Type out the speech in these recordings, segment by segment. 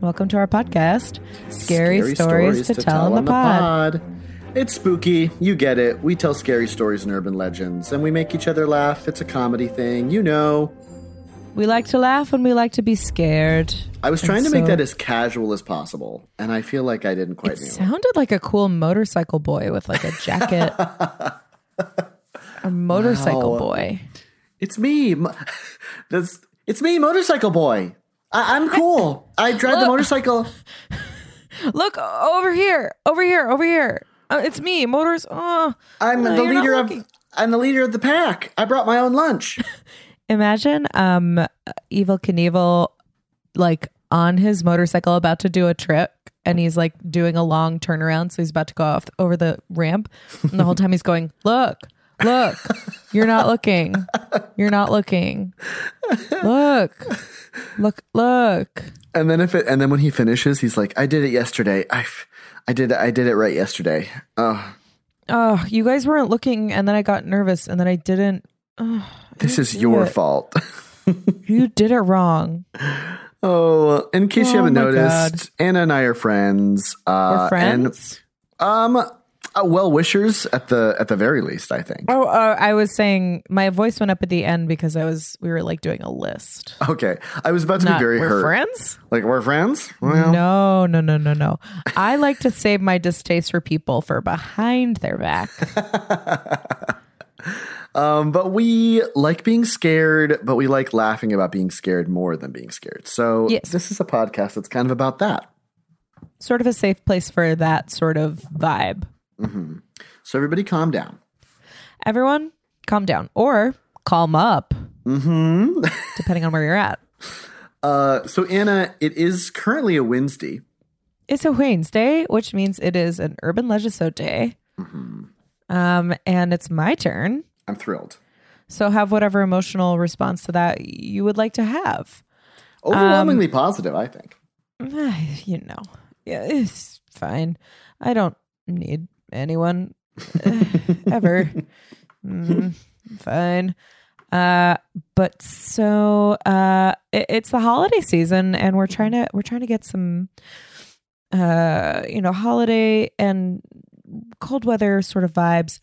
Welcome to our podcast, Scary, stories, to, tell, on the pod. It's spooky. You get it. We tell scary stories and urban legends, and we make each other laugh. It's a comedy thing. You know. We like to laugh and we like to be scared. I was trying And to make that as casual as possible, and I feel like I didn't quite it. sounded like a cool motorcycle boy with like a jacket. a motorcycle Wow. boy. It's me. That's it's me, motorcycle boy. I, I'm cool. I drive the motorcycle. Look over here, over here, over here. Uh, it's me, motors. Oh, I'm no, the leader of. looking. I'm the leader of the pack. I brought my own lunch. Imagine um Evel Knievel like on his motorcycle about to do a trick and he's like doing a long turnaround so he's about to go off over the ramp and the whole time he's going look look you're not looking you're not looking look look look And then if it, and then when he finishes, he's like, "I did it yesterday. I, I did, I did it right yesterday. Oh, oh you guys weren't looking and then I got nervous and then I didn't this is your it. fault." you did it wrong oh, in case you Oh haven't my noticed, Anna and I are friends. Uh, we're friends And, um, uh, well wishers at the at the very least, I think. Oh, uh, I was saying my voice went up at the end because I was we were like doing a list. Okay, I was about to Not be very we're hurt. friends. Like we're friends. Well, No, no, no, no, no. I like to save my distaste for people for behind their back. Um, but we like being scared, but we like laughing about being scared more than being scared. So Yes. this is a podcast that's kind of about that. sort of a safe place for that sort of vibe. So everybody, calm down. Everyone, calm down or calm up, Hmm. depending on where you're at. Uh, so Anna, it is currently a Wednesday. It's a Wednesday, which means it is an urban legiso day. Um, and it's my turn. I'm thrilled. So have whatever emotional response to that you would like to have. Overwhelmingly Um, positive, I think. you know, yeah, it's fine. I don't need anyone ever. Mm, fine. Uh, but so uh, it, it's the holiday season, and we're trying to we're trying to get some, uh, you know, holiday and cold weather sort of vibes.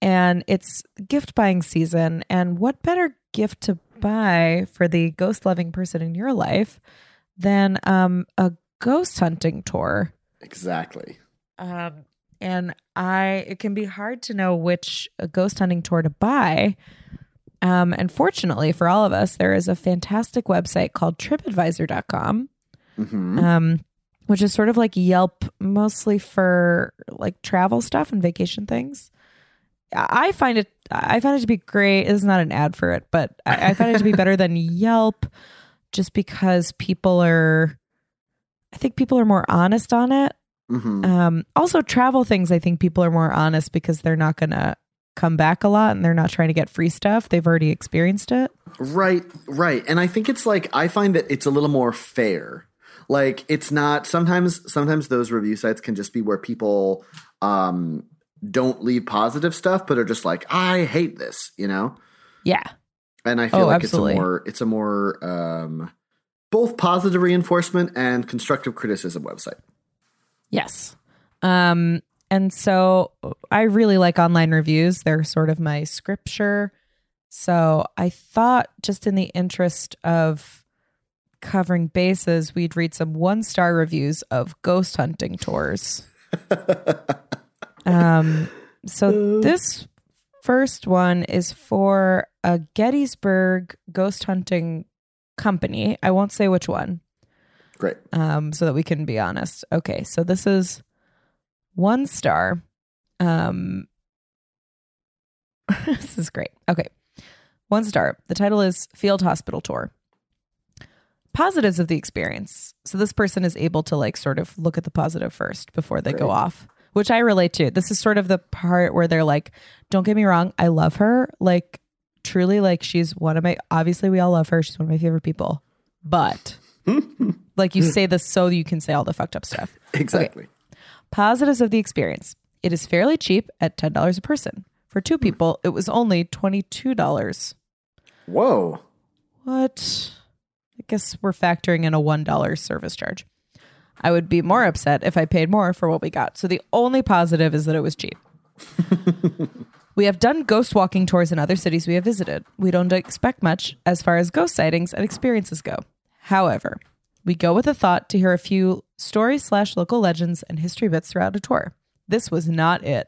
And it's gift buying season, and what better gift to buy for the ghost loving person in your life than um, a ghost hunting tour? Exactly. Um, and I, it can be hard to know which uh, ghost hunting tour to buy. Um, and fortunately for all of us, there is a fantastic website called tripadvisor.com, hmm um, which is sort of like Yelp, mostly for like travel stuff and vacation things. I find it, I find it to be great. This is not an ad for it, but I, I find it to be better than Yelp just because people are, I think people are more honest on it. Hmm Um, also, travel things, I think people are more honest because they're not going to come back a lot and they're not trying to get free stuff. They've already experienced it. Right, right. And I think it's like I find that it's a little more fair. Like it's not sometimes sometimes those review sites can just be where people um don't leave positive stuff but are just like I hate this, you know? Yeah. And I feel Oh, like absolutely. it's a more it's a more um both positive reinforcement and constructive criticism website. Yes. Um, and so I really like online reviews. They're sort of my scripture. So I thought, just in the interest of covering bases, we'd read some one star reviews of ghost hunting tours. um, so this first one is for a Gettysburg ghost hunting company. I won't say which one, Great. um, so that we can be honest. Okay, so this is one star. Um, this is great. Okay, one star. The title is Field Hospital Tour. Positives of the experience. So this person is able to like sort of look at the positive first before they go off, which I relate to. This is sort of the part where they're like, "Don't get me wrong, I love her. Like truly, like she's one of my. Obviously, we all love her. She's one of my favorite people, but." like you mm. say this so you can say all the fucked up stuff. Exactly. Positives of the experience. It is fairly cheap at $10 a person. For two hmm. people, it was only $22. Whoa. What? I guess we're factoring in a $1 service charge. I would be more upset if I paid more for what we got. So the only positive is that it was cheap. we have done ghost walking tours in other cities we have visited. We don't expect much as far as ghost sightings and experiences go. However, we go with a thought to hear a few stories slash local legends and history bits throughout a tour. This was not it.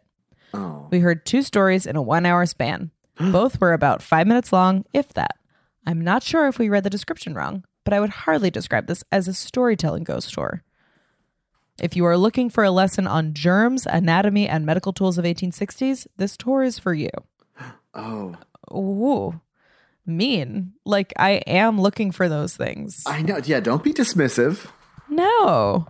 Oh. We heard two stories in a one hour span. Both were about five minutes long, if that. I'm not sure if we read the description wrong, but I would hardly describe this as a storytelling ghost tour. If you are looking for a lesson on germs, anatomy, and medical tools of 1860s, this tour is for you. Oh. Ooh, mean. Like I am looking for those things. I know. Yeah, don't be dismissive. No.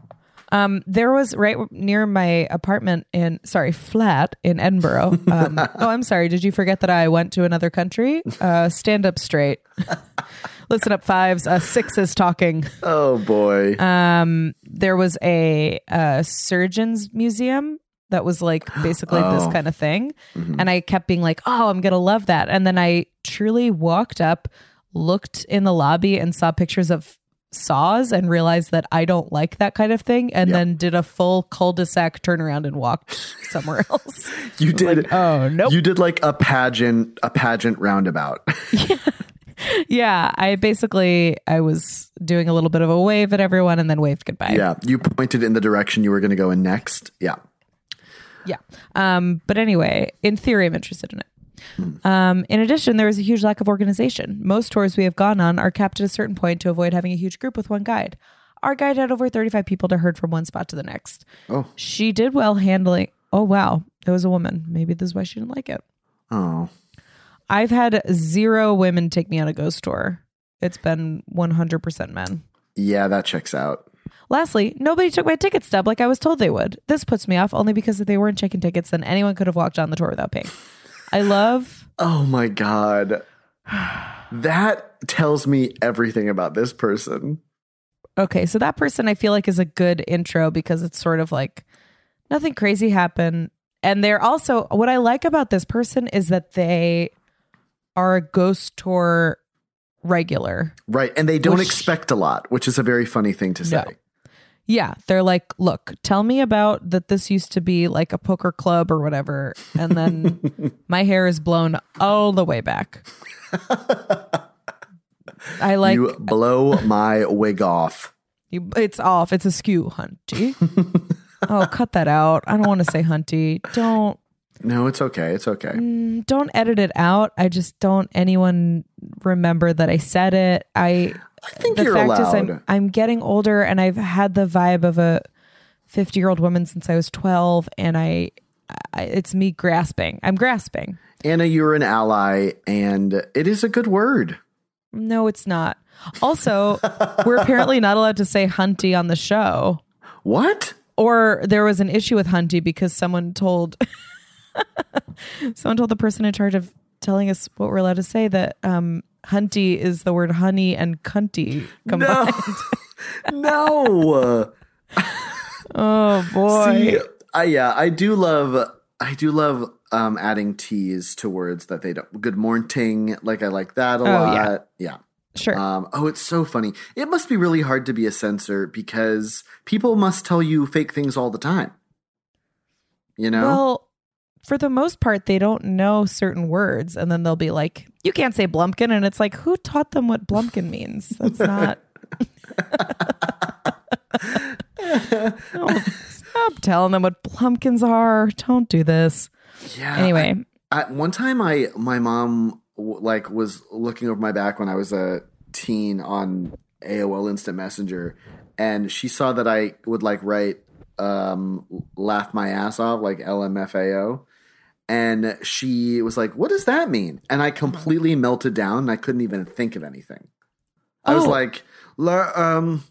Um, there was right near my apartment in sorry flat in Edinburgh. Um, oh, I'm sorry. Did you forget that I went to another country? Uh, stand up straight. Listen up, fives. Uh, sixes talking. Oh boy. Um, there was a, uh surgeon's museum that was like basically this Oh. kind of thing, mm-hmm. and I kept being like, "Oh, I'm gonna love that," and then I truly walked up, looked in the lobby, and saw pictures of saws and realized that I don't like that kind of thing, and Yep. then did a full cul-de-sac turnaround and walked somewhere else. you did like, oh, nope. You did like a pageant a pageant roundabout. yeah. yeah, I basically I was doing a little bit of a wave at everyone and then waved goodbye. yeah. You pointed in the direction you were gonna go in next. Yeah. Yeah. Um, but anyway, in theory, I'm interested in it. Um, in addition, there is a huge lack of organization. Most tours we have gone on are capped at a certain point to avoid having a huge group with one guide. Our guide had over 35 people to herd from one spot to the next. Oh. She did well handling. Oh, wow. It was a woman. Maybe this is why she didn't like it. Oh. I've had zero women take me on a ghost tour. It's been 100% men. Yeah, that checks out. Lastly, nobody took my ticket stub like I was told they would. This puts me off only because if they weren't checking tickets, then anyone could have walked on the tour without paying. I love Oh my god. That tells me everything about this person. Okay, so that person I feel like is a good intro because it's sort of like nothing crazy happened. And they're also what I like about this person is that they are a ghost tour regular. Right. And they don't Which- expect a lot, which is a very funny thing to say. No. Yeah, they're like, look, tell me about that this used to be like a poker club or whatever. And then my hair is blown all the way back. I like you blow my wig off. You, it's off. It's a skew, Hunty. oh, cut that out. I don't want to say Hunty. Don't No, it's okay. It's okay. mm, don't edit it out. I just don't anyone remember that I said it. I I think the you're fact allowed. is I'm I'm getting older and I've had the vibe of a 50-year-old woman since I was 12 and I, I it's me grasping. I'm grasping. Anna, you're an ally, and it is a good word. No, it's not. Also, we're apparently not allowed to say Hunty on the show. What? or there was an issue with Hunty because someone told someone told the person in charge of telling us what we're allowed to say that um Hunty is the word honey and cunty combined. No. no. Oh boy. See, I, yeah, I do love. I do love um, adding T's to words that they don't. Good morning, like I like that a Oh, lot. yeah. yeah. sure. Um, oh, it's so funny. It must be really hard to be a censor because people must tell you fake things all the time. You know? Well, for the most part, they don't know certain words, and then they'll be like, "You can't say Blumpkin," and it's like, who taught them what Blumpkin means? That's not. no, it's Stop telling them what plumpkins are. Don't do this. Yeah. Anyway, I, at one time, I my mom like was looking over my back when I was a teen on AOL Instant Messenger, and she saw that I would like write um, "laugh my ass off" like LMFAO, and she was like, "What does that mean?" And I completely melted down. and I couldn't even think of anything. I was Oh. like, um.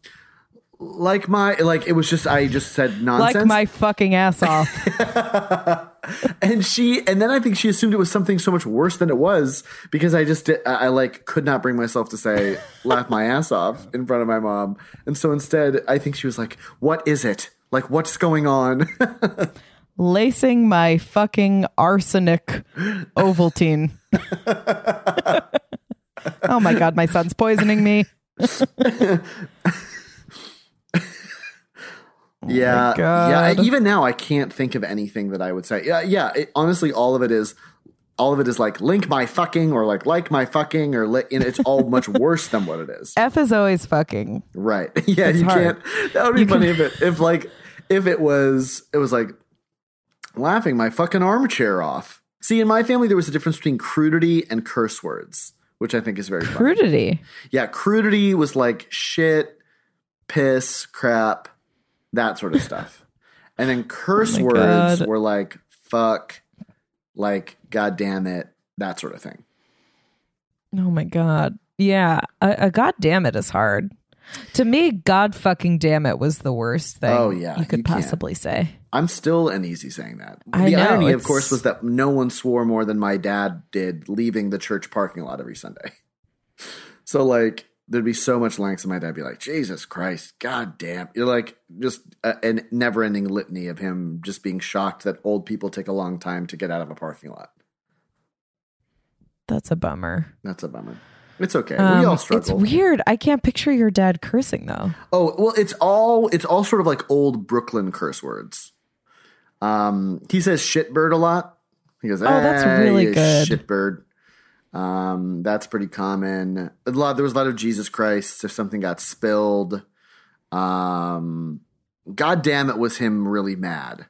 Like my like it was just I just said nonsense like my fucking ass off. and she and then i think she assumed it was something so much worse than it was because i just did, I, I like could not bring myself to say laugh my ass off in front of my mom and so instead i think she was like what is it like what's going on Lacing my fucking arsenic Ovaltine. oh my god, my son's poisoning me. Oh yeah God. yeah even now i can't think of anything that i would say yeah yeah it, honestly all of it is all of it is like link my fucking or like like my fucking or li- and it's all much worse than what it is F is always fucking. Right. Yeah, It's you hard. can't. That would be You funny if it if like if it was it was like laughing my fucking armchair off. See, in my family there was a difference between crudity and curse words, which I think is very funny. Crudity. Yeah, crudity was like shit, piss, crap, that sort of stuff. And then curse Oh words God. were like fuck, like god damn it, that sort of thing. Oh my god. Yeah, a, a god damn it is hard. To me, God fucking damn it was the worst thing. Oh, yeah, you could you possibly say. I'm still uneasy saying that. I the know, irony, of course, was that no one swore more than my dad did leaving the church parking lot every Sunday. So, like, there'd be so much lengths, and my dad'd be like, Jesus Christ, God damn. You're like, just a, a never ending litany of him just being shocked that old people take a long time to get out of a parking lot. That's a bummer. That's a bummer. It's okay. Um, we all struggle. it's weird. I can't picture your dad cursing though. Oh well, it's all it's all sort of like old Brooklyn curse words. Um, he says shitbird a lot. He goes, Oh, that's "Ah, really you good." Shitbird. Um, that's pretty common. A lot. There was a lot of Jesus Christ if something got spilled. Um, God damn it, was him really mad.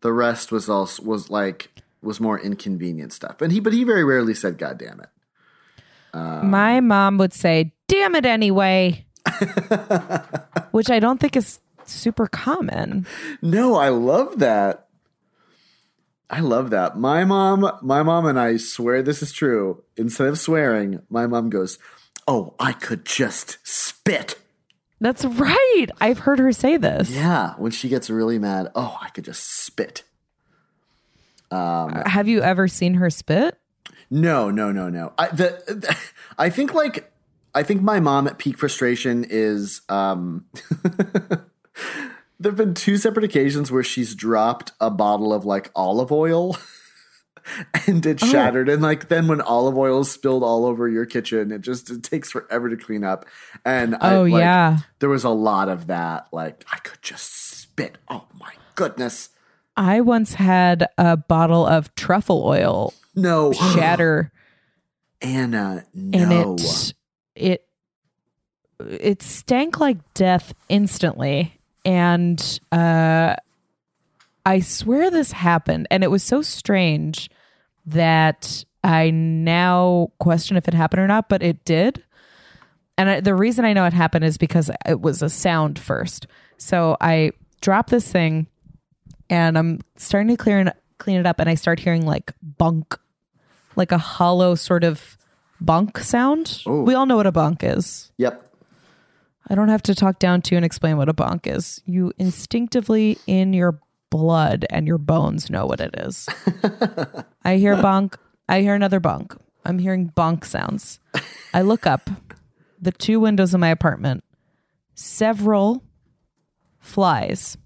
The rest was also was like was more inconvenient stuff. And he, but he very rarely said God damn it. Um, My mom would say, "Damn it anyway," which I don't think is super common. No, I love that. I love that. My mom, my mom and I swear this is true. Instead of swearing, my mom goes, "Oh, I could just spit." That's right. I've heard her say this. Yeah, when she gets really mad, "Oh, I could just spit." Have you ever seen her spit? No, no, no, no. I the, the I think like I think my mom at peak frustration is um There've been two separate occasions where she's dropped a bottle of like olive oil and it oh. shattered. And like then when olive oil is spilled all over your kitchen it just it takes forever to clean up. And I, Oh, like, yeah. there was a lot of that. Like I could just spit. Oh my goodness. I once had a bottle of truffle oil no. shatter. Anna and no it it it stank like death instantly and uh i swear this happened and it was so strange that i now question if it happened or not but it did and I, the reason i know it happened is because it was a sound first so i drop this thing and i'm starting to clear it, clean it up and i start hearing like bunk like a hollow sort of bunk sound. Oh. We all know what a bunk is. yep I don't have to talk down to you and explain what a bunk is. You instinctively in your blood and your bones know what it is. I hear bunk. I hear another bunk. I'm hearing bonk sounds. I look up the two windows of my apartment. Several flies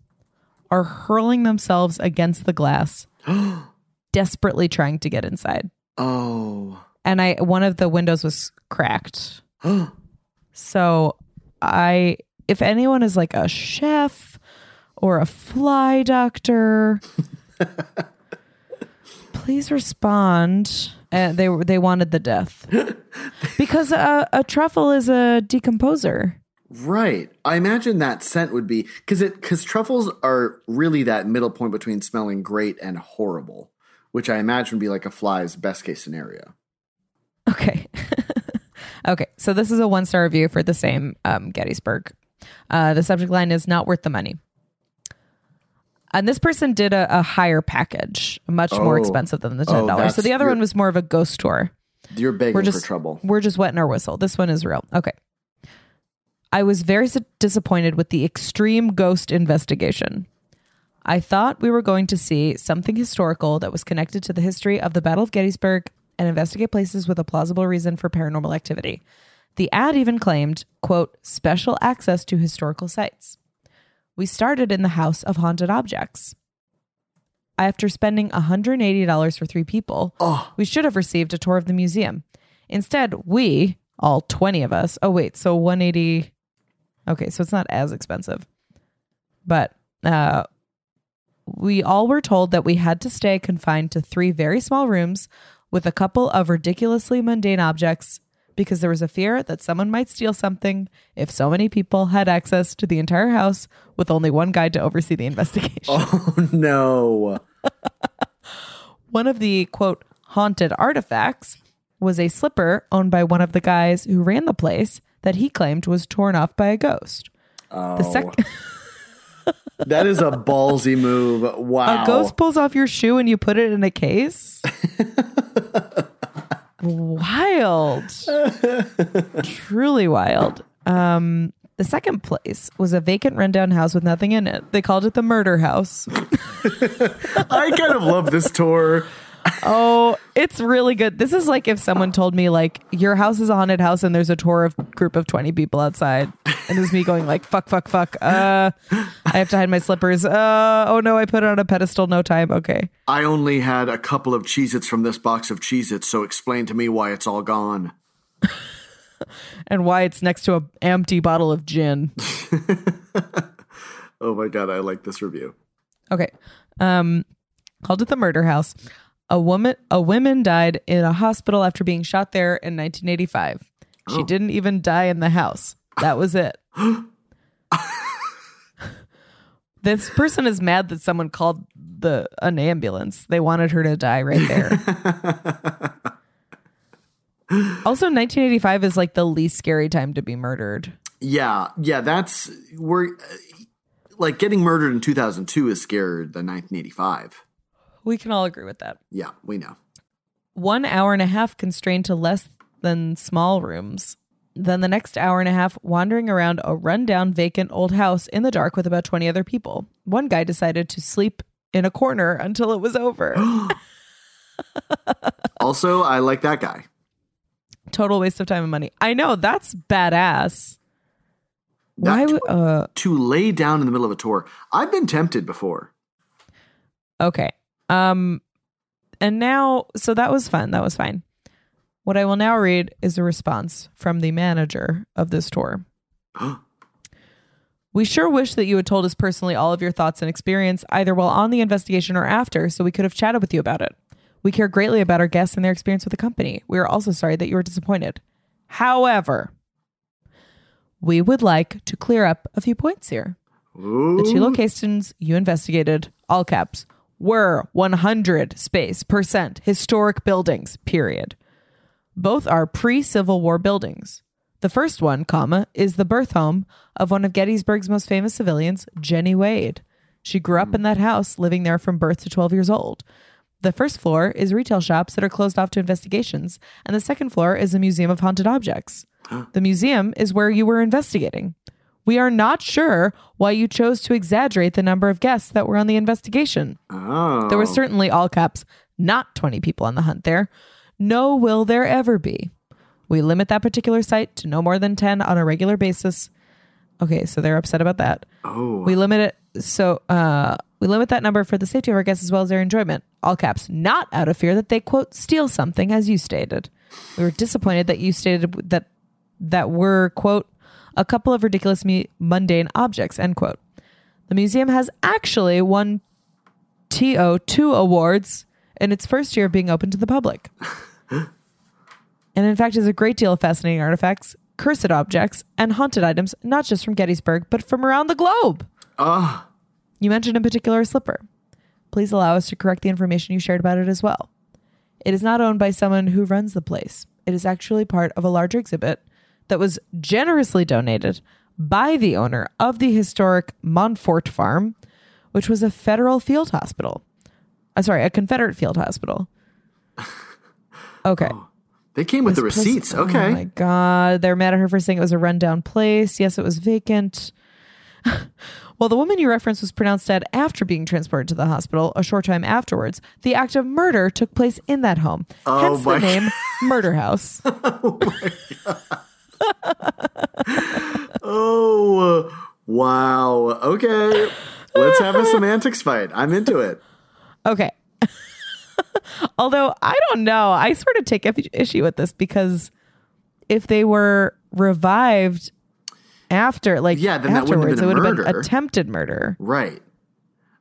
are hurling themselves against the glass, desperately trying to get inside oh and I one of the windows was cracked. so I if anyone is like a chef or a fly doctor, please respond. And they were they wanted the death because a, a truffle is a decomposer. Right. I imagine that scent would be because it because truffles are really that middle point between smelling great and horrible, which I imagine would be like a fly's best case scenario. Okay. okay. So this is a one star review for the same um, Gettysburg. Uh, the subject line is not worth the money. And this person did a, a higher package, much more Oh. expensive than the Oh, ten dollars. so the other one was more of a ghost tour. You're begging We're just for trouble. We're just wetting our whistle. This one is real. Okay. I was very s- disappointed with the extreme ghost investigation. I thought we were going to see something historical that was connected to the history of the Battle of Gettysburg and investigate places with a plausible reason for paranormal activity. The ad even claimed, quote, special access to historical sites. We started in the House of Haunted Objects. After spending $180 for three people, Oh. we should have received a tour of the museum. Instead, we, all 20 of us, oh, wait, so 180. Okay, so it's not as expensive. But uh, we all were told that we had to stay confined to three very small rooms with a couple of ridiculously mundane objects because there was a fear that someone might steal something if so many people had access to the entire house with only one guide to oversee the investigation. Oh no. One of the quote haunted artifacts was a slipper owned by one of the guys who ran the place that he claimed was torn off by a ghost. The Oh, sec- that is a ballsy move. Wow. a ghost pulls off your shoe and you put it in a case. wild. Truly wild. Um the second place was a vacant rundown house with nothing in it. They called it the murder house. I kind of love this tour. Oh, it's really good. This is like if someone told me like your house is a haunted house and there's a tour of group of 20 people outside. And there's me going like fuck fuck fuck. Uh I have to hide my slippers. Uh oh no, I put it on a pedestal no time. Okay. I only had a couple of Cheez Its from this box of Cheez Its, so explain to me why it's all gone. And why it's next to a empty bottle of gin. Oh my god, I like this review. Okay. Um called it the murder house. A woman a woman died in a hospital after being shot there in 1985. She oh. didn't even die in the house. That was it. this person is mad that someone called the an ambulance. They wanted her to die right there. also 1985 is like the least scary time to be murdered. Yeah, yeah, that's we're like getting murdered in 2002 is scarier than 1985. We can all agree with that. Yeah, we know. one hour and a half constrained to less than small rooms. Then the next hour and a half wandering around a rundown, vacant old house in the dark with about 20 other people. One guy decided to sleep in a corner until it was over. Also, I like that guy. Total waste of time and money. I know, that's badass. Why That- would, uh, To lay down in the middle of a tour. I've been tempted before. okay. Um, and now, so that was fun. That was fine. What I will now read is a response from the manager of this tour. We sure wish that you had told us personally all of your thoughts and experience, either while on the investigation or after, so we could have chatted with you about it. We care greatly about our guests and their experience with the company. We are also sorry that you were disappointed. However, we would like to clear up a few points here. The two locations you investigated, all caps, were 100 space percent historic buildings, period. Both are pre-Civil War buildings. The first one, comma, is the birth home of one of Gettysburg's most famous civilians, Jennie Wade. She grew up in that house, living there from birth to 12 years old. The first floor is retail shops that are closed off to investigations, and the second floor is a museum of haunted objects. The museum is where you were investigating. We are not sure why you chose to exaggerate the number of guests that were on the investigation. Oh. There were certainly all caps, not 20 people on the hunt there. No will there ever be. We limit that particular site to no more than 10 on a regular basis. Okay, so they're upset about that. Oh. We limit it so uh we limit that number for the safety of our guests as well as their enjoyment. All caps, not out of fear that they quote steal something as you stated. We were disappointed that you stated that that were quote a couple of ridiculous mu- mundane objects end quote. The museum has actually won TO2 awards in its first year of being open to the public. and in fact, has a great deal of fascinating artifacts cursed objects, and haunted items, not just from Gettysburg, but from around the globe. Oh, You mentioned in particular a slipper. Please allow us to correct the information you shared about it as well. It is not owned by someone who runs the place. It is actually part of a larger exhibit that was generously donated by the owner of the historic Montfort Farm, which was a federal field hospital. I'm uh, sorry, a Confederate field hospital. Okay. they came with the receipts. Oh Okay. my god, they're mad at her for saying it was a rundown place. Yes, it was vacant. While the woman you referenced was pronounced dead after being transported to the hospital a short time afterwards, the act of murder took place in that home. Oh Hence my the name Murder House. oh, wow. Okay. Let's have a semantics fight. I'm into it. Okay. Although I don't know, I sort of take issue with this because if they were revived after, like Yeah, then that wouldn't have afterwards, been it would have been attempted murder. Right.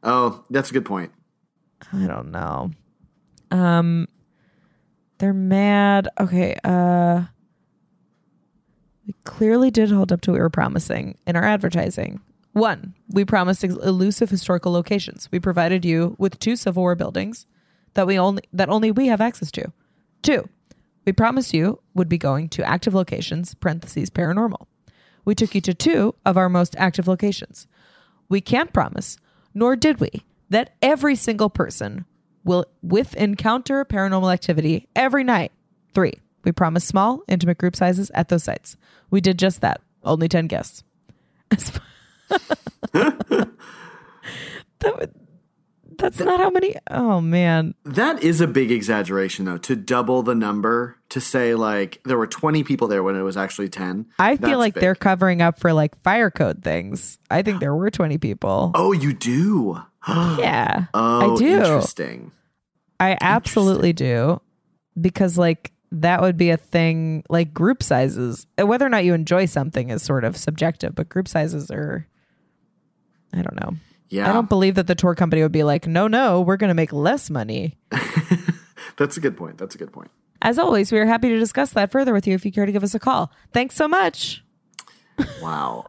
Oh, that's a good point. I don't know. Um they're mad. Okay, uh we clearly did hold up to what we were promising in our advertising. One, we promised elusive historical locations. We provided you with two Civil War buildings that we only that only we have access to. Two, we promised you would be going to active locations, parentheses paranormal. We took you to two of our most active locations. We can't promise, nor did we, that every single person will with encounter paranormal activity every night. Three, we promise small, intimate group sizes at those sites. We did just that. Only 10 guests. That would, that's not how many. Oh, man. That is a big exaggeration, though, to double the number to say, like, there were 20 people there when it was actually 10. I feel like big. they're covering up for like fire code things. I think there were 20 people. Oh, you do? yeah. Oh, I do. interesting. I absolutely do because like that would be a thing like group sizes. Uh, Whether or not you enjoy something is sort of subjective, but group sizes are I don't know. Yeah. I don't believe that the tour company would be like, "No, no, we're going to make less money." That's a good point. That's a good point. As always, we are happy to discuss that further with you if you care to give us a call. Thanks so much. Wow.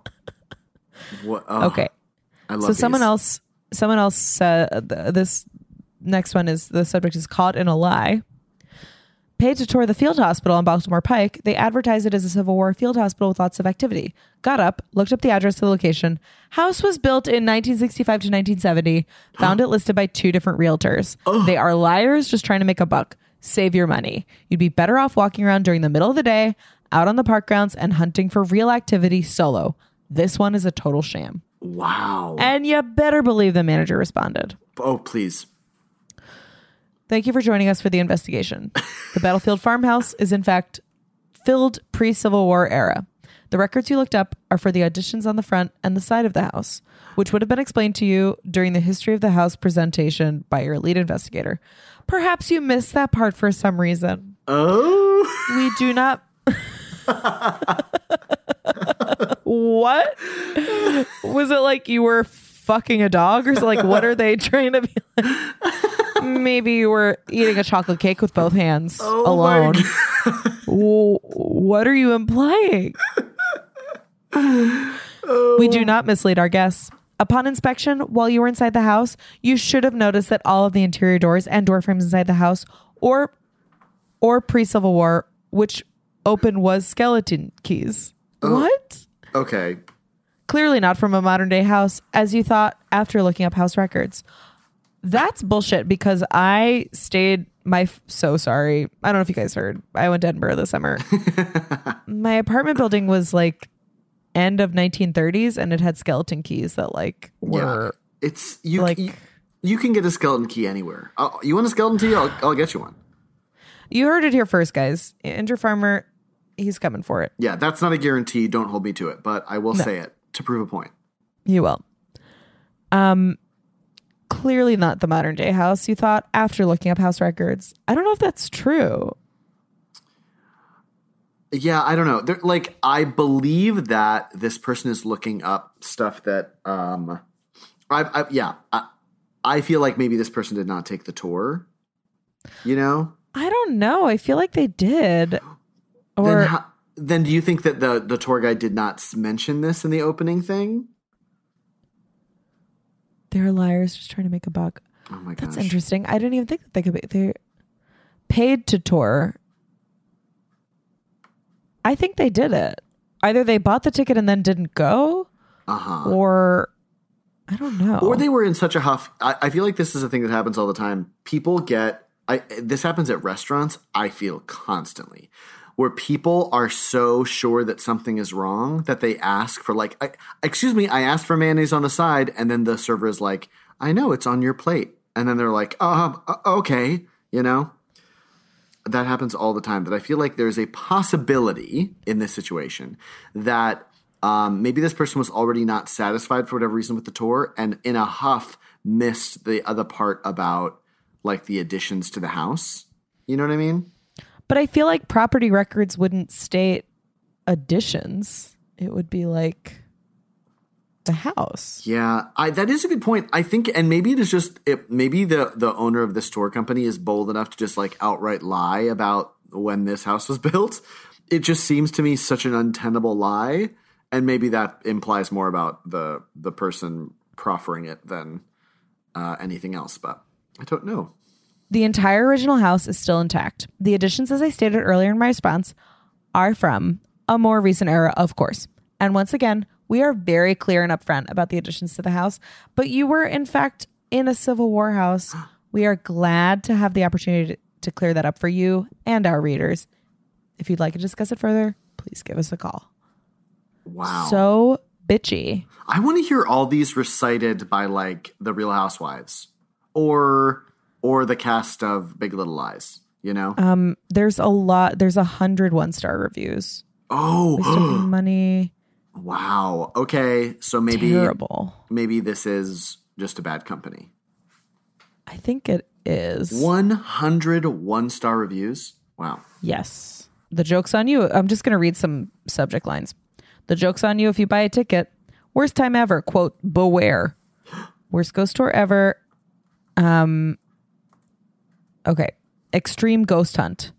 what, oh, Okay. I love so someone else someone else uh, th- this next one is the subject is caught in a lie paid to tour the field hospital on baltimore pike they advertised it as a civil war field hospital with lots of activity. Got up looked up the address to the location. House was built in 1965 to 1970 found it listed by two different realtors. They are liars just trying to make a buck. Save your money. You'd be better off walking around during the middle of the day out on the park grounds and hunting for real activity solo. This one is a total sham. Wow. and you better believe the manager responded. oh, please. Thank you for joining us for the investigation. The Battlefield Farmhouse is, in fact, filled pre Civil War era. The records you looked up are for the additions on the front and the side of the house, which would have been explained to you during the history of the house presentation by your lead investigator. Perhaps you missed that part for some reason. Oh, We do not. what? Was it like you were fucking a dog or like what are they trying to be like? Maybe you were eating a chocolate cake with both hands Oh alone. W- what are you implying? We do not mislead our guests. Upon inspection, while you were inside the house, you should have noticed that all of the interior doors and door frames inside the house or or pre-Civil War, which open was skeleton keys. Oh, what? okay. Clearly not from a modern day house, as you thought after looking up house records. That's bullshit because I stayed my f- so sorry. I don't know if you guys heard. I went to Edinburgh this summer. my apartment building was like end of 1930s and it had skeleton keys that like were Yeah. It's you. like- you, you can get a skeleton key anywhere. Oh, you want a skeleton key? I'll, I'll get you one. You heard it here first, guys. Andrew Farmer, he's coming for it. Yeah, that's not a guarantee. Don't hold me to it, but I will say it to prove a point. You will. Um, clearly not the modern day house. You thought after looking up house records. I don't know if that's true. Yeah, I don't know. They're, like, I believe that this person is looking up stuff that, um, I, I yeah, I, I feel like maybe this person did not take the tour. You know, I don't know. I feel like they did. Or then how, then do you think that the the tour guide did not mention this in the opening thing? They're liars just trying to make a buck. Oh my gosh. That's interesting. I didn't even think that they could be they're paid to tour. I think they did it. Either they bought the ticket and then didn't go, Uh-huh. or I don't know. Or they were in such a huff. I, I feel like this is a thing that happens all the time. People get I this happens at restaurants, I feel constantly. Where people are so sure that something is wrong that they ask for like excuse me, I asked for mayonnaise on the side and then the server is like, "I know it's on your plate." And then they're like, "Um, uh, okay," you know? that happens all the time that I feel like there's a possibility in this situation that um, maybe this person was already not satisfied for whatever reason with the tour and in a huff missed the other part about like the additions to the house. You know what I mean? But I feel like property records wouldn't state additions. It would be like the house. Yeah, I, that is a good point. I think, and maybe it is just it, maybe the the owner of this tour company is bold enough to just like outright lie about when this house was built. It just seems to me such an untenable lie, and maybe that implies more about the the person proffering it than uh, anything else. But I don't know. The entire original house is still intact. The additions, as I stated earlier in my response, are from a more recent era, of course. And once again, we are very clear and upfront about the additions to the house. But you were, in fact, in a Civil War house. We are glad to have the opportunity to, to clear that up for you and our readers. If you'd like to discuss it further, please give us a call. Wow. So bitchy. I want to hear all these recited by like the Real Housewives or or the cast of Big Little Lies. You know? Um, there's a lot. There's a hundred one star reviews. Oh, money. wow. Okay, so maybe Terrible. maybe this is just a bad company. I think it is. 100 one star reviews. Wow. Yes. The joke's on you. I'm just going to read some subject lines. The joke's on you if you buy a ticket. Worst time ever. Quote, beware. Worst ghost tour ever. Um, okay. Extreme ghost hunt.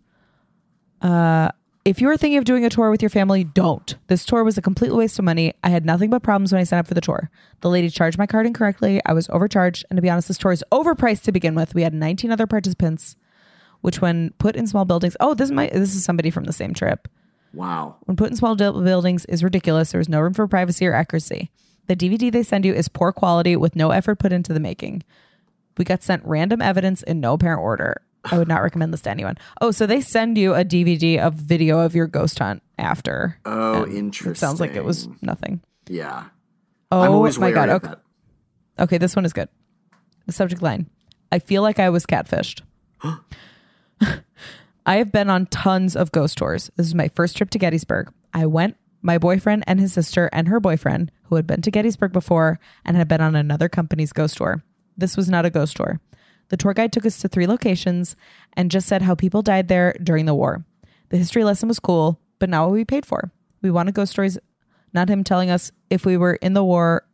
Uh, if you are thinking of doing a tour with your family, don't. This tour was a complete waste of money. I had nothing but problems when I signed up for the tour. The lady charged my card incorrectly. I was overcharged. And to be honest, this tour is overpriced to begin with. We had 19 other participants, which when put in small buildings, oh, this is my, this is somebody from the same trip. Wow. When put in small buildings is ridiculous. There is no room for privacy or accuracy. The DVD they send you is poor quality with no effort put into the making. We got sent random evidence in no apparent order. I would not recommend this to anyone. Oh, so they send you a DVD of video of your ghost hunt after. Oh, interesting. It sounds like it was nothing. Yeah. Oh my god. Okay. okay, this one is good. The subject line. I feel like I was catfished. I have been on tons of ghost tours. This is my first trip to Gettysburg. I went, my boyfriend and his sister and her boyfriend, who had been to Gettysburg before and had been on another company's ghost tour. This was not a ghost tour. The tour guide took us to three locations and just said how people died there during the war. The history lesson was cool, but not what we paid for. We wanted ghost stories, not him telling us if we were in the war,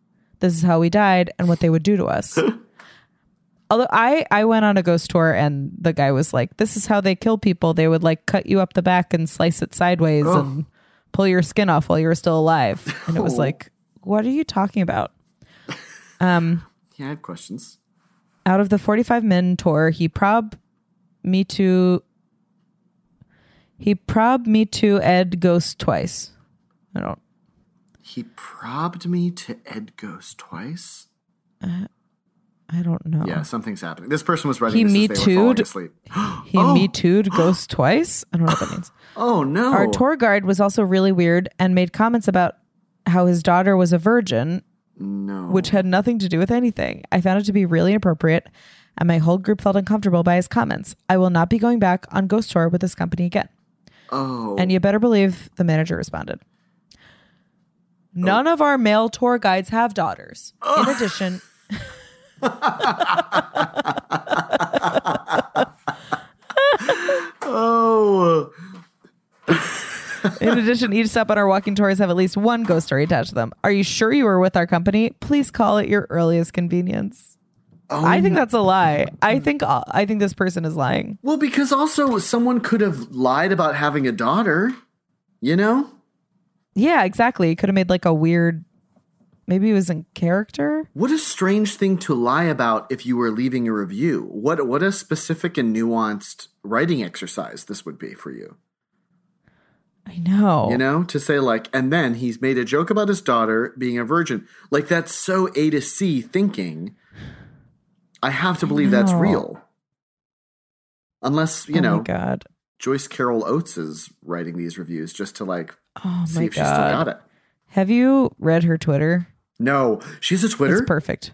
this is how we died and what they would do to us. Although I I went on a ghost tour and the guy was like, "This is how they kill people. They would like cut you up the back and slice it sideways and pull your skin off while you were still alive." And it was Oh. like, "What are you talking about?" Um, Yeah, I have questions. Out of the 45 men tour, he prob me to he prob me to Ed Ghost twice. I don't He probbed me to Ed Ghost twice. Uh, I don't know. Yeah, something's happening. This person was writing He me as they were too'd- asleep. He me oh! too'd Ghost twice. I don't know what that means. Oh no! Our tour guide was also really weird and made comments about how his daughter was a virgin, no. which had nothing to do with anything. I found it to be really inappropriate, and my whole group felt uncomfortable by his comments. I will not be going back on ghost tour with this company again. Oh, And you better believe the manager responded. None of our male tour guides have daughters. In addition, oh, in addition, each stop on our walking tours have at least one ghost story attached to them. Are you sure you were with our company? Please call at your earliest convenience. Oh, I think that's a lie. I think uh, I think this person is lying. well, because also someone could have lied about having a daughter. You know? Yeah, exactly. It could have made like a weird. Maybe it was in character. What a strange thing to lie about if you were leaving a review. What what a specific and nuanced writing exercise this would be for you. I know. You know, to say like, and then he's made a joke about his daughter being a virgin. Like that's so A to C thinking. I have to believe that's real. Unless, you oh know, god. Joyce Carol Oates is writing these reviews just to like Oh see my if she still got god. it. Have you read her Twitter? No, she's a Twitter. It's perfect.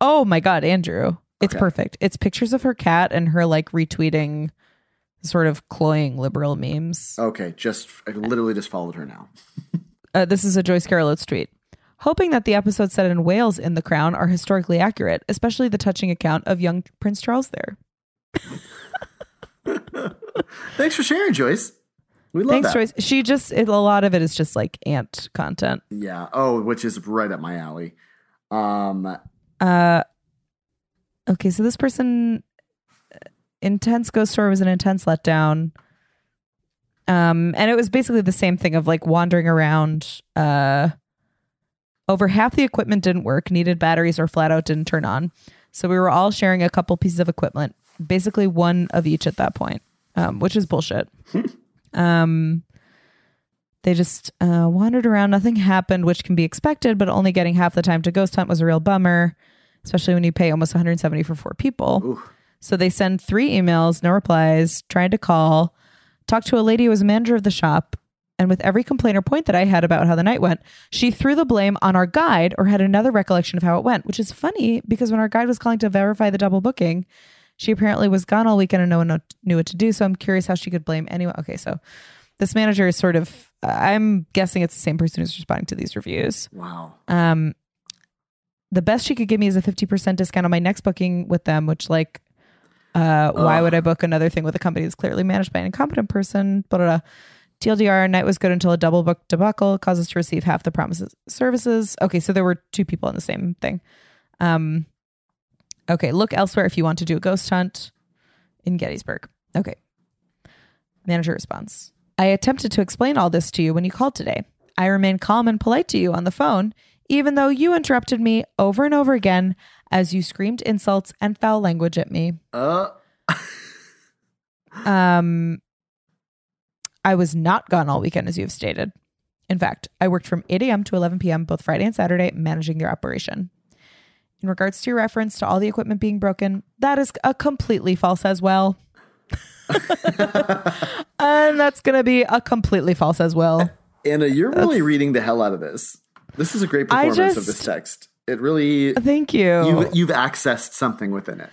Oh my god, Andrew. It's Okay. perfect. It's pictures of her cat and her like retweeting sort of cloying liberal memes. okay, just I literally just followed her now. Uh, this is a Joyce Carol Oates tweet. Hoping that the episodes set in Wales in The Crown are historically accurate, especially the touching account of young Prince Charles there. Thanks for sharing, Joyce. We love Thanks, that. Joyce. She just it, a lot of it is just like aunt content. Yeah. Oh, which is right up my alley. Um. Uh, okay, so this person, intense ghost story was an intense letdown. Um, and it was basically the same thing of like wandering around. Uh, over half the equipment didn't work, needed batteries, or flat out didn't turn on. So we were all sharing a couple pieces of equipment, basically one of each at that point, um, which is bullshit. um, they just uh, wandered around. Nothing happened, which can be expected, but only getting half the time to ghost hunt was a real bummer, especially when you pay almost 170 for four people. So they send three emails, no replies, tried to call, talked to a lady who was a manager of the shop. And with every complaint or point that I had about how the night went, she threw the blame on our guide or had another recollection of how it went, which is funny because when our guide was calling to verify the double booking, she apparently was gone all weekend and no one knew what to do. So I'm curious how she could blame anyone. Okay, so this manager is sort of, I'm guessing it's the same person who's responding to these reviews. Wow. Um, the best she could give me is a 50% discount on my next booking with them, which like, uh, why would I book another thing with a company that's clearly managed by an incompetent person? Blah, blah, blah. TLDR, night was good until a double book debacle caused us to receive half the promises services. Okay, so there were two people in the same thing. Um, okay, look elsewhere if you want to do a ghost hunt in Gettysburg. Okay. Manager response. I attempted to explain all this to you when you called today. I remained calm and polite to you on the phone, even though you interrupted me over and over again as you screamed insults and foul language at me. Uh. Um, I was not gone all weekend, as you have stated. In fact, I worked from 8 a.m. to 11 p.m. both Friday and Saturday, managing their operation. In regards to your reference to all the equipment being broken, that is a completely false as well. and that's going to be a completely false as well. Anna, you're really reading the hell out of this. This is a great performance of this text. It really Thank you. you've you've accessed something within it.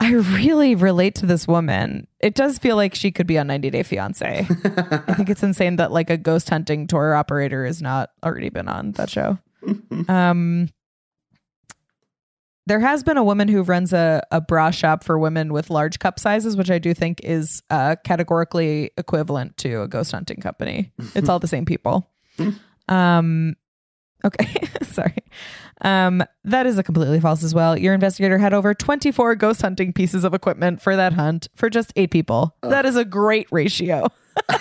I really relate to this woman. It does feel like she could be on 90 Day Fiance. I think it's insane that like a ghost hunting tour operator has not already been on that show. um, there has been a woman who runs a, a bra shop for women with large cup sizes, which I do think is uh, categorically equivalent to a ghost hunting company. It's all the same people. Um, okay, sorry. Um, that is a completely false as well. Your investigator had over 24 ghost hunting pieces of equipment for that hunt for just eight people. That is a great ratio.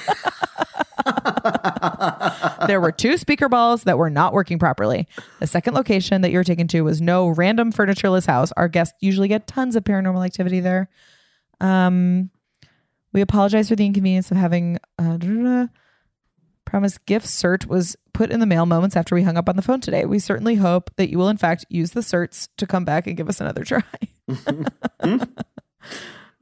there were two speaker balls that were not working properly. The second location that you were taken to was no random furnitureless house. Our guests usually get tons of paranormal activity there. Um, we apologize for the inconvenience of having uh, promised gift cert was put in the mail moments after we hung up on the phone today. We certainly hope that you will in fact use the certs to come back and give us another try.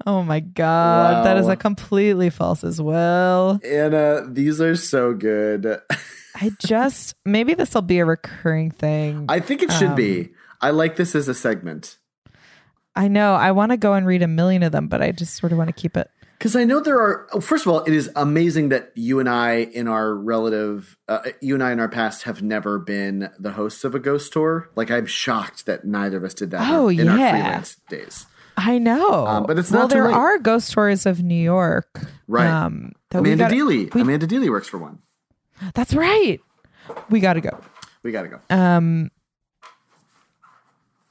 oh my god, that is a completely false as well. Anna, these are so good. I just maybe this will be a recurring thing. I, I think it should Um, be. I like this as a segment. I know I want to go and read a million of them, but I just sort of want to keep it. Because I know there are. oh, First of all, it is amazing that you and I, in our relative, uh, you and I in our past, have never been the hosts of a ghost tour. Like I'm shocked that neither of us did that Oh, in our yeah. freelance days. I know, Um, but it's well, not there late. are ghost tours of New York, Right. Um, Amanda gotta- Deely. we- Amanda Deely works for one. That's right. We got to go. We got to go. Um.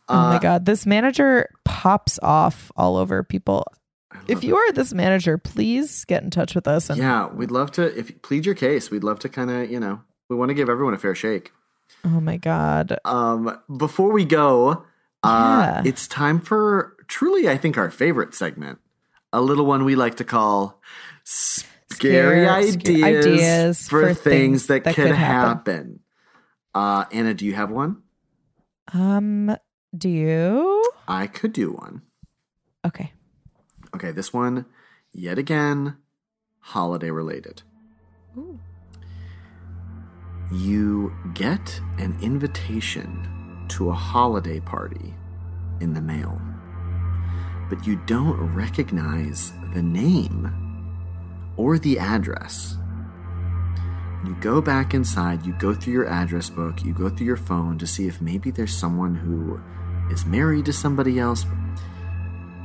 Oh Uh, my god, this manager pops off all over people. If you are this manager, please get in touch with us. And Yeah, we'd love to if plead your case. We'd love to kind of, you know, we want to give everyone a fair shake. oh my god, Um, before we go, uh, Yeah. it's time for truly, I think, our favorite segment, a little one we like to call "Scary Scare- Ideas, ideas for, for things, things that, that could, could happen." happen. Uh, Anna, do you have one? um, do you? I could do one. Okay, Okay, this one, yet again, holiday related. Ooh. You get an invitation to a holiday party in the mail, but you don't recognize the name or the address. You go back inside, you go through your address book, you go through your phone to see if maybe there's someone who is married to somebody else,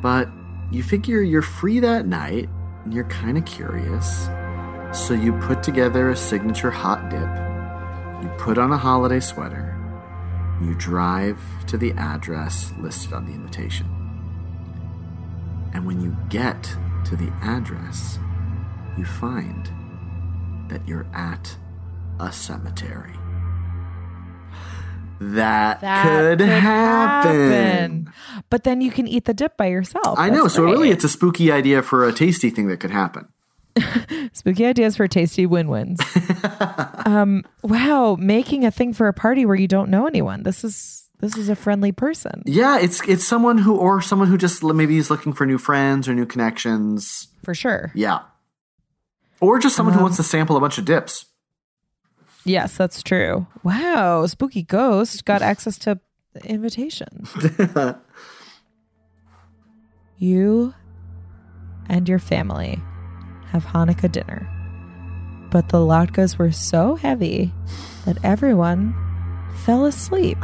but you figure you're free that night and you're kind of curious. So you put together a signature hot dip, you put on a holiday sweater, you drive to the address listed on the invitation. And when you get to the address, you find that you're at a cemetery. That, that could, happen. But then you can eat the dip by yourself. I know. That's So really, it's a spooky idea for a tasty thing that could happen. spooky ideas for tasty win-wins. um, wow, making a thing for a party where you don't know anyone. This is this is a friendly person Yeah, it's it's someone who or someone who just maybe is looking for new friends or new connections. for sure. Yeah, or just someone who Um, wants to sample a bunch of dips. Yes, that's true. Wow, spooky ghost got access to the invitation. you and your family have Hanukkah dinner, but the latkes were so heavy that everyone fell asleep.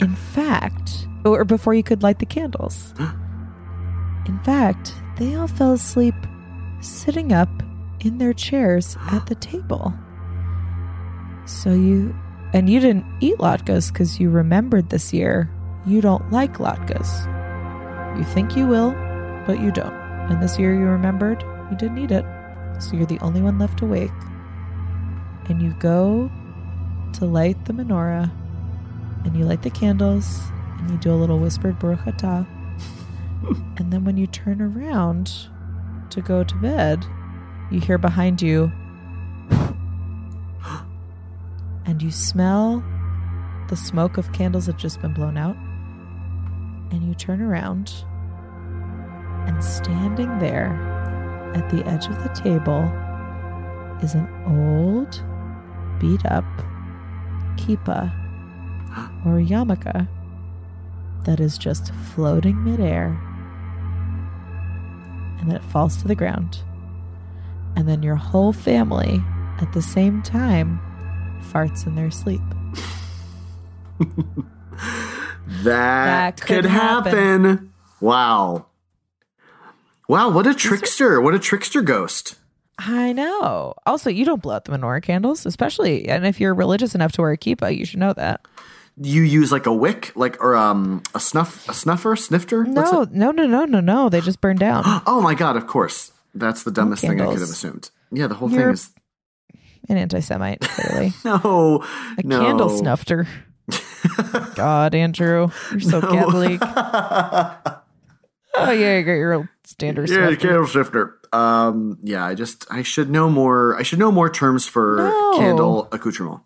In fact, or before you could light the candles. In fact, they all fell asleep sitting up in their chairs at the table. So you, and you didn't eat latkes because you remembered this year you don't like latkes. You think you will, but you don't. And this year you remembered you didn't eat it. So you're the only one left awake. And you go to light the menorah and you light the candles and you do a little whispered Baruch Atah. and then when you turn around to go to bed, you hear behind you and you smell the smoke of candles that just been blown out. And you turn around, and standing there at the edge of the table is an old, beat up kippah or yarmulke that is just floating midair. And then it falls to the ground. And then your whole family at the same time farts in their sleep. That, That could, could happen. happen. Wow. Wow, what a trickster. What a trickster ghost. I know. Also, you don't blow out the menorah candles, especially, and if you're religious enough to wear a kippah, you should know that. You use like a wick, like or um a snuff a snuffer, snifter? No, no, no, no, no, no. They just burn down. Oh my god, of course. That's the dumbest thing I could have assumed. Yeah, the whole You're- thing is An anti-Semite, clearly. no, A no. candle snufter. God, Andrew, you're so Catholic. Oh yeah, you got your old standard Yeah, candle snifter. Um, yeah, I just I should know more. I should know more terms for No. candle accoutrement.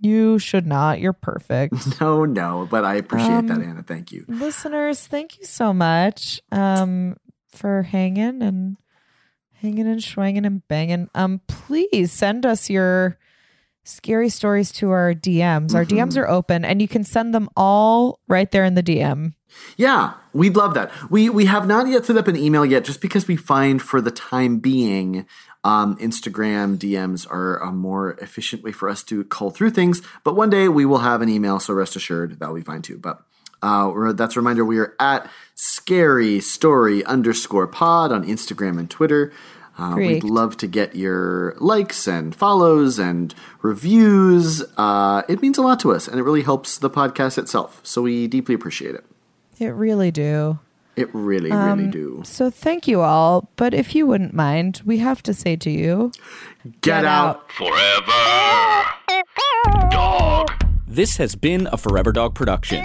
You should not. You're perfect. No, no, but I appreciate Um, that, Anna. Thank you. Listeners, thank you so much um, for hanging and hanging and swinging and banging. Um, please send us your scary stories to our DMs. Our DMs are open, and you can send them all right there in the DM. Yeah, we'd love that. We we have not yet set up an email yet, just because we find for the time being, um, Instagram DMs are a more efficient way for us to cull through things. But one day we will have an email, so rest assured that'll be fine too. But uh, that's a reminder. We are at scary story underscore pod on Instagram and Twitter. Uh, we'd love to get your likes and follows and reviews. Uh, it means a lot to us, and it really helps the podcast itself. So we deeply appreciate it. It really do. It really, really do. So thank you all. But if you wouldn't mind, we have to say to you Get, get out. Forever. Dog. This has been a Forever Dog production.